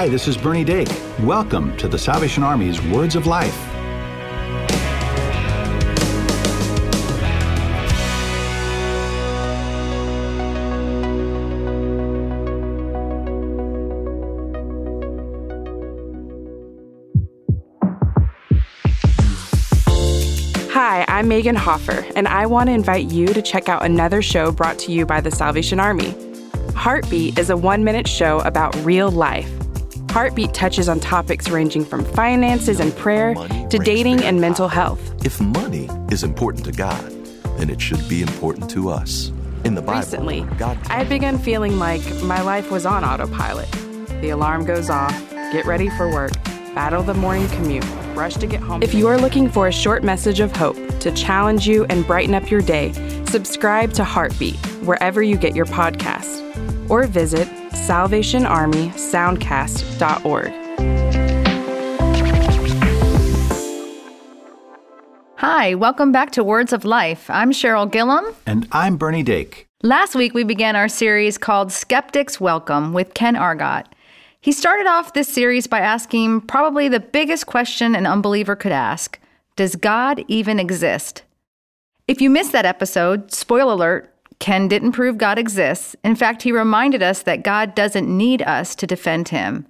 Hi, this is Bernie Dake. Welcome to the Salvation Army's Words of Life. Hi, I'm Megan Hoffer, and I want to invite you to check out another show brought to you by the Salvation Army. Heartbeat is a one minute show about real life. Heartbeat touches on topics ranging from finances and prayer to dating and mental health. If money is important to God, then it should be important to us. In the Bible, Recently, God I had begun feeling like my life was on autopilot. The alarm goes off, get ready for work, battle the morning commute, rush to get home. If you are looking for a short message of hope to challenge you and brighten up your day, subscribe to Heartbeat wherever you get your podcasts or visit salvationarmysoundcast.org. Hi, welcome back to Words of Life. I'm Cheryl Gillum. And I'm Bernie Dake. Last week we began our series called Skeptics Welcome with Ken Argot. He started off this series by asking probably the biggest question an unbeliever could ask Does God even exist? If you missed that episode, spoil alert, Ken didn't prove God exists. In fact, he reminded us that God doesn't need us to defend him,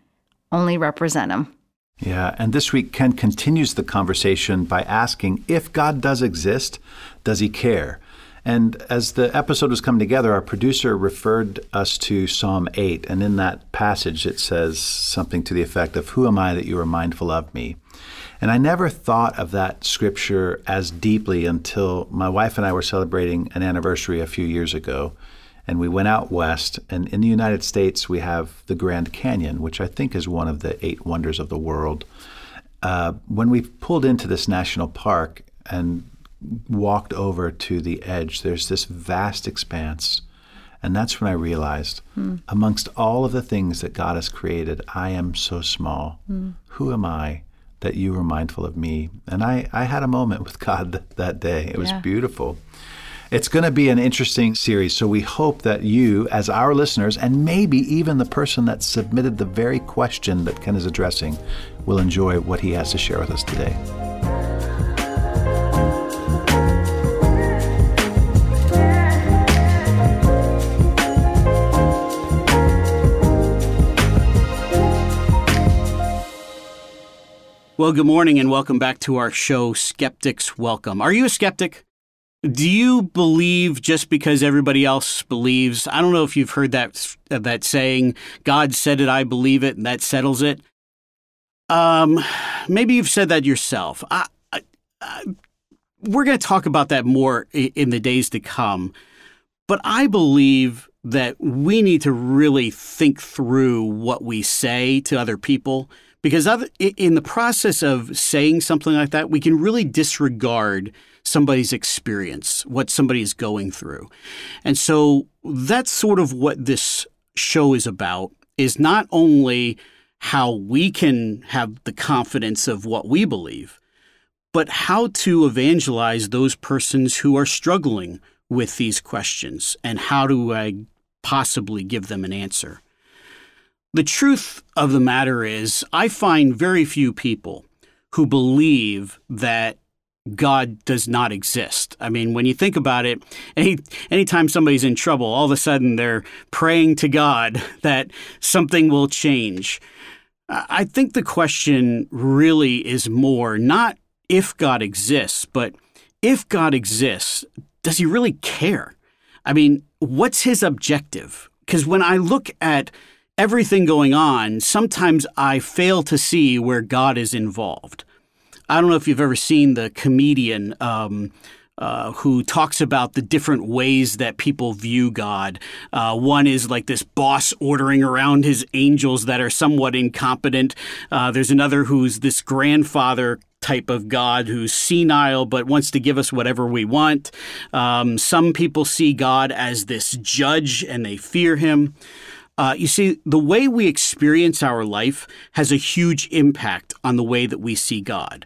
only represent him. Yeah, and this week Ken continues the conversation by asking if God does exist, does he care? And as the episode was coming together, our producer referred us to Psalm 8. And in that passage, it says something to the effect of, Who am I that you are mindful of me? And I never thought of that scripture as deeply until my wife and I were celebrating an anniversary a few years ago. And we went out west. And in the United States, we have the Grand Canyon, which I think is one of the eight wonders of the world. Uh, when we pulled into this national park and walked over to the edge, there's this vast expanse. And that's when I realized, amongst all of the things that God has created, I am so small. Who am I that you were mindful of me? And I, I had a moment with God th- that day. It was Yeah. beautiful. It's going to be an interesting series. So we hope that you, as our listeners, and maybe even the person that submitted the very question that Ken is addressing, will enjoy what he has to share with us today. Well, good morning and welcome back to our show, Skeptics Welcome. Are you a skeptic? Do you believe just because everybody else believes? I don't know if you've heard that that saying, God said it, I believe it, and that settles it. Um, maybe you've said that yourself. I, I, I, we're going to talk about that more in the days to come. But I believe that we need to really think through what we say to other people because other, in the process of saying something like that, we can really disregard somebody's experience, what somebody is going through. And so that's sort of what this show is about is not only how we can have the confidence of what we believe, but how to evangelize those persons who are struggling with these questions and how do I possibly give them an answer. The truth of the matter is, I find very few people who believe that God does not exist. I mean, when you think about it, any anytime somebody's in trouble, all of a sudden they're praying to God that something will change. I think the question really is more not if God exists, but if God exists, does he really care? I mean, what's his objective? Because when I look at everything going on, sometimes I fail to see where God is involved. I don't know if you've ever seen the comedian um, uh, who talks about the different ways that people view God. Uh, one is like this boss ordering around his angels that are somewhat incompetent. Uh, there's another who's this grandfather type of God who's senile but wants to give us whatever we want. Um, some people see God as this judge and they fear him. Uh, you see, the way we experience our life has a huge impact on the way that we see God.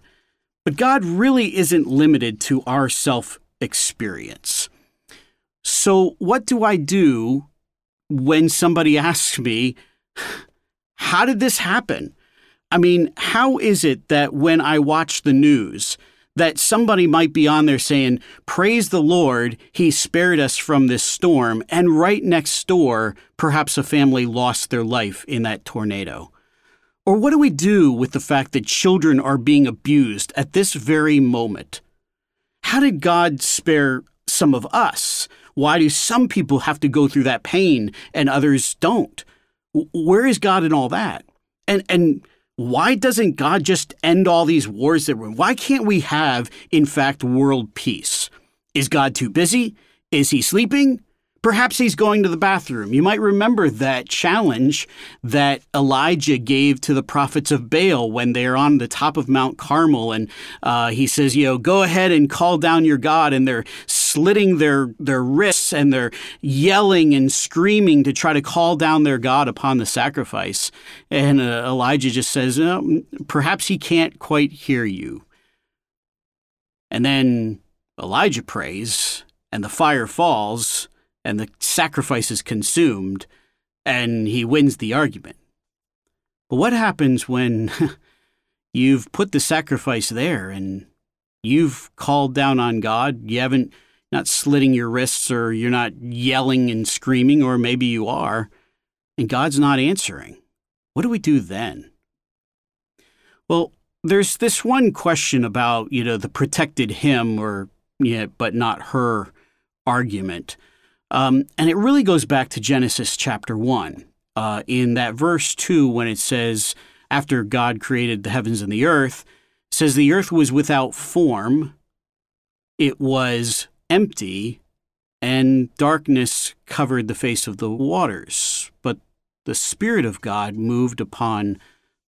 But God really isn't limited to our self experience. So, what do I do when somebody asks me, how did this happen? I mean, how is it that when I watch the news, that somebody might be on there saying, Praise the Lord, He spared us from this storm. And right next door, perhaps a family lost their life in that tornado. Or what do we do with the fact that children are being abused at this very moment? How did God spare some of us? Why do some people have to go through that pain and others don't? Where is God in all that? And and why doesn't God just end all these wars that we're why can't we have, in fact, world peace? Is God too busy? Is he sleeping? Perhaps he's going to the bathroom. You might remember that challenge that Elijah gave to the prophets of Baal when they're on the top of Mount Carmel. And uh, he says, you know, go ahead and call down your God. And they're slitting their, their wrists and they're yelling and screaming to try to call down their God upon the sacrifice. And uh, Elijah just says, perhaps he can't quite hear you. And then Elijah prays and the fire falls and the sacrifice is consumed, and he wins the argument. But what happens when you've put the sacrifice there and you've called down on God? You haven't not slitting your wrists or you're not yelling and screaming, or maybe you are, and God's not answering. What do we do then? Well, there's this one question about, you know, the protected him or, yeah, but not her argument. Um, and it really goes back to Genesis chapter 1. Uh, in that verse 2, when it says, after God created the heavens and the earth, says the earth was without form, it was empty, and darkness covered the face of the waters. But the Spirit of God moved upon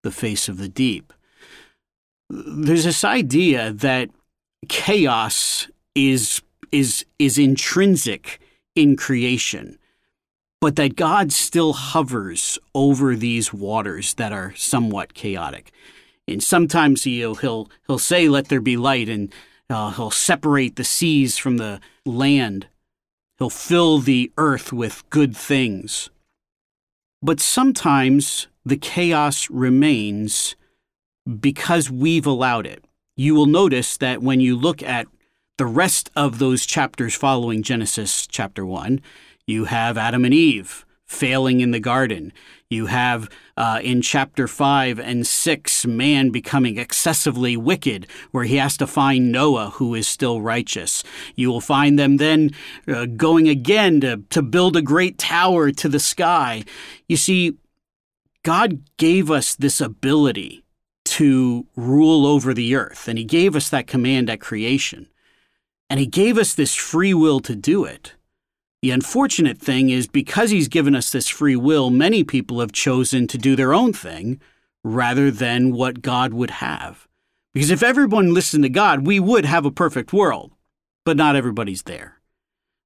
the face of the deep. There's this idea that chaos is is is intrinsic in creation, but that God still hovers over these waters that are somewhat chaotic. And sometimes he'll he'll he'll say, "Let there be light," and uh, he'll separate the seas from the land. He'll fill the earth with good things. But sometimes the chaos remains because we've allowed it. You will notice that when you look at the rest of those chapters following Genesis chapter 1, you have Adam and Eve failing in the garden. You have uh, in chapter 5 and 6 man becoming excessively wicked, where he has to find Noah, who is still righteous. You will find them then uh, going again to, to build a great tower to the sky. You see, God gave us this ability to rule over the earth, and he gave us that command at creation. And he gave us this free will to do it. The unfortunate thing is because he's given us this free will, many people have chosen to do their own thing rather than what God would have. Because if everyone listened to God, we would have a perfect world, but not everybody's there.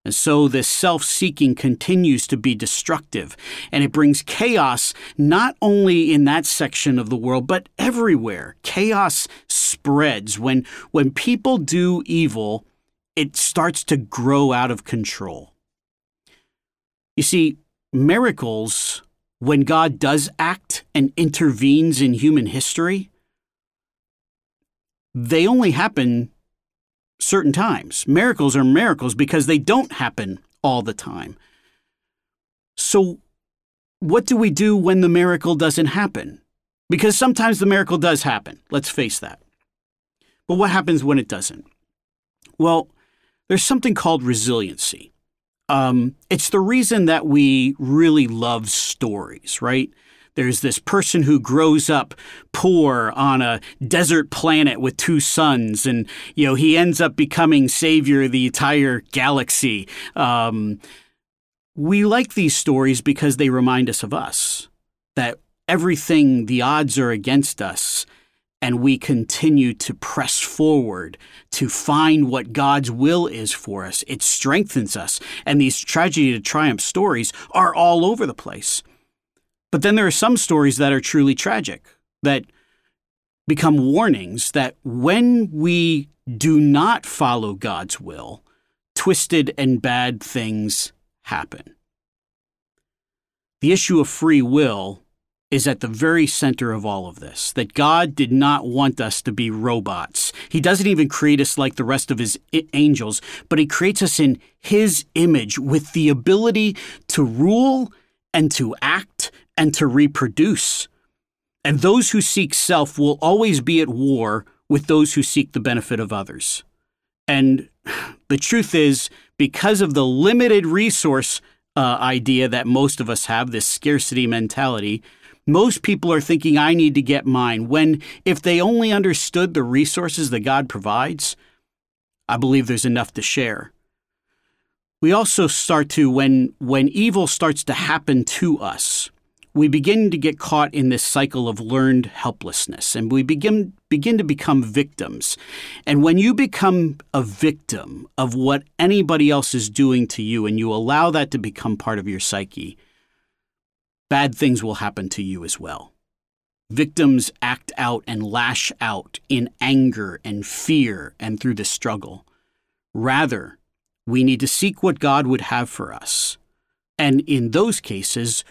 And so this self seeking continues to be destructive, and it brings chaos not only in that section of the world, but everywhere. Chaos spreads. When, when people do evil, it starts to grow out of control. You see, miracles, when God does act and intervenes in human history, they only happen certain times. Miracles are miracles because they don't happen all the time. So, what do we do when the miracle doesn't happen? Because sometimes the miracle does happen, let's face that. But what happens when it doesn't? Well, there's something called resiliency. Um, it's the reason that we really love stories, right? There's this person who grows up poor on a desert planet with two suns, and you know he ends up becoming savior of the entire galaxy. Um, we like these stories because they remind us of us. That everything, the odds are against us, and we continue to press forward to find what God's will is for us. It strengthens us. And these tragedy to triumph stories are all over the place. But then there are some stories that are truly tragic, that become warnings that when we do not follow God's will, twisted and bad things happen. The issue of free will is at the very center of all of this. That God did not want us to be robots. He doesn't even create us like the rest of his angels, but he creates us in his image with the ability to rule and to act and to reproduce. And those who seek self will always be at war with those who seek the benefit of others. And the truth is, because of the limited resource uh, idea that most of us have, this scarcity mentality, most people are thinking, I need to get mine. When, if they only understood the resources that God provides, I believe there's enough to share. We also start to, when, when evil starts to happen to us, we begin to get caught in this cycle of learned helplessness and we begin begin to become victims. And when you become a victim of what anybody else is doing to you and you allow that to become part of your psyche, bad things will happen to you as well. Victims act out and lash out in anger and fear and through the struggle. Rather, we need to seek what God would have for us. And in those cases,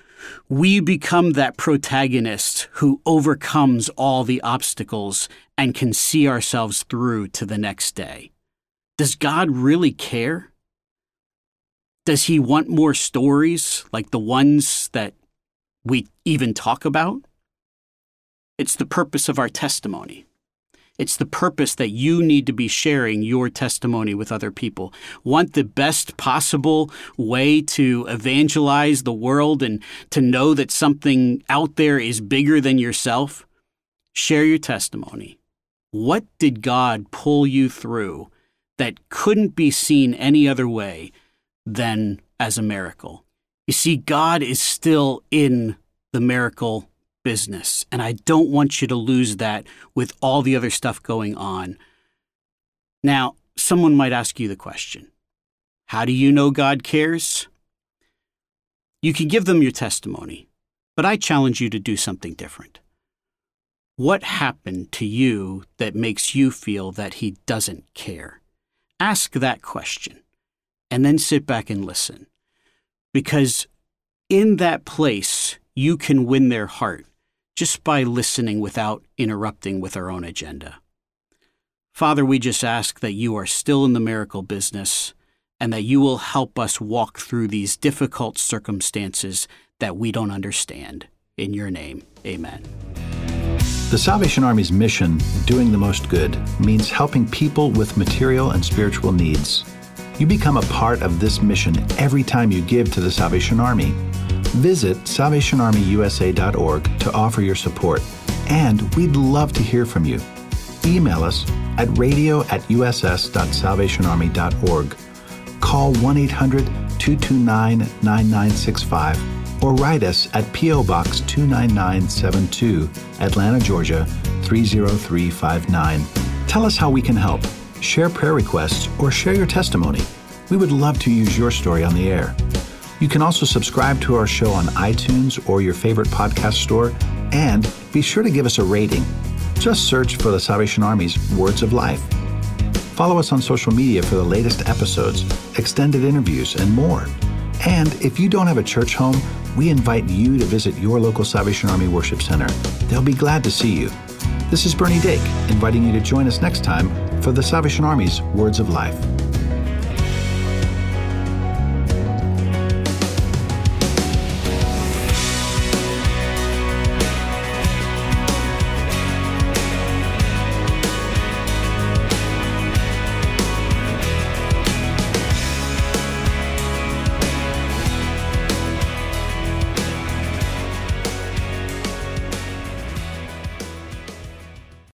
we become that protagonist who overcomes all the obstacles and can see ourselves through to the next day. Does God really care? Does he want more stories like the ones that we even talk about. It's the purpose of our testimony. It's the purpose that you need to be sharing your testimony with other people. Want the best possible way to evangelize the world and to know that something out there is bigger than yourself? Share your testimony. What did God pull you through that couldn't be seen any other way than as a miracle? You see, God is still in the miracle business, and I don't want you to lose that with all the other stuff going on. Now, someone might ask you the question How do you know God cares? You can give them your testimony, but I challenge you to do something different. What happened to you that makes you feel that He doesn't care? Ask that question, and then sit back and listen because in that place, you can win their heart just by listening without interrupting with our own agenda. Father, we just ask that you are still in the miracle business and that you will help us walk through these difficult circumstances that we don't understand. In your name, amen. The Salvation Army's mission, doing the most good, means helping people with material and spiritual needs. You become a part of this mission every time you give to the Salvation Army. Visit SalvationArmyUSA.org to offer your support, and we'd love to hear from you. Email us at radio at uss.salvationarmy.org. Call 1 800 229 9965 or write us at P.O. Box 29972, Atlanta, Georgia 30359. Tell us how we can help share prayer requests, or share your testimony. We would love to use your story on the air. You can also subscribe to our show on iTunes or your favorite podcast store, and be sure to give us a rating. Just search for the Salvation Army's Words of Life. Follow us on social media for the latest episodes, extended interviews, and more. And if you don't have a church home, we invite you to visit your local Salvation Army Worship Center. They'll be glad to see you. This is Bernie Dake, inviting you to join us next time for the Salvation Army's Words of Life.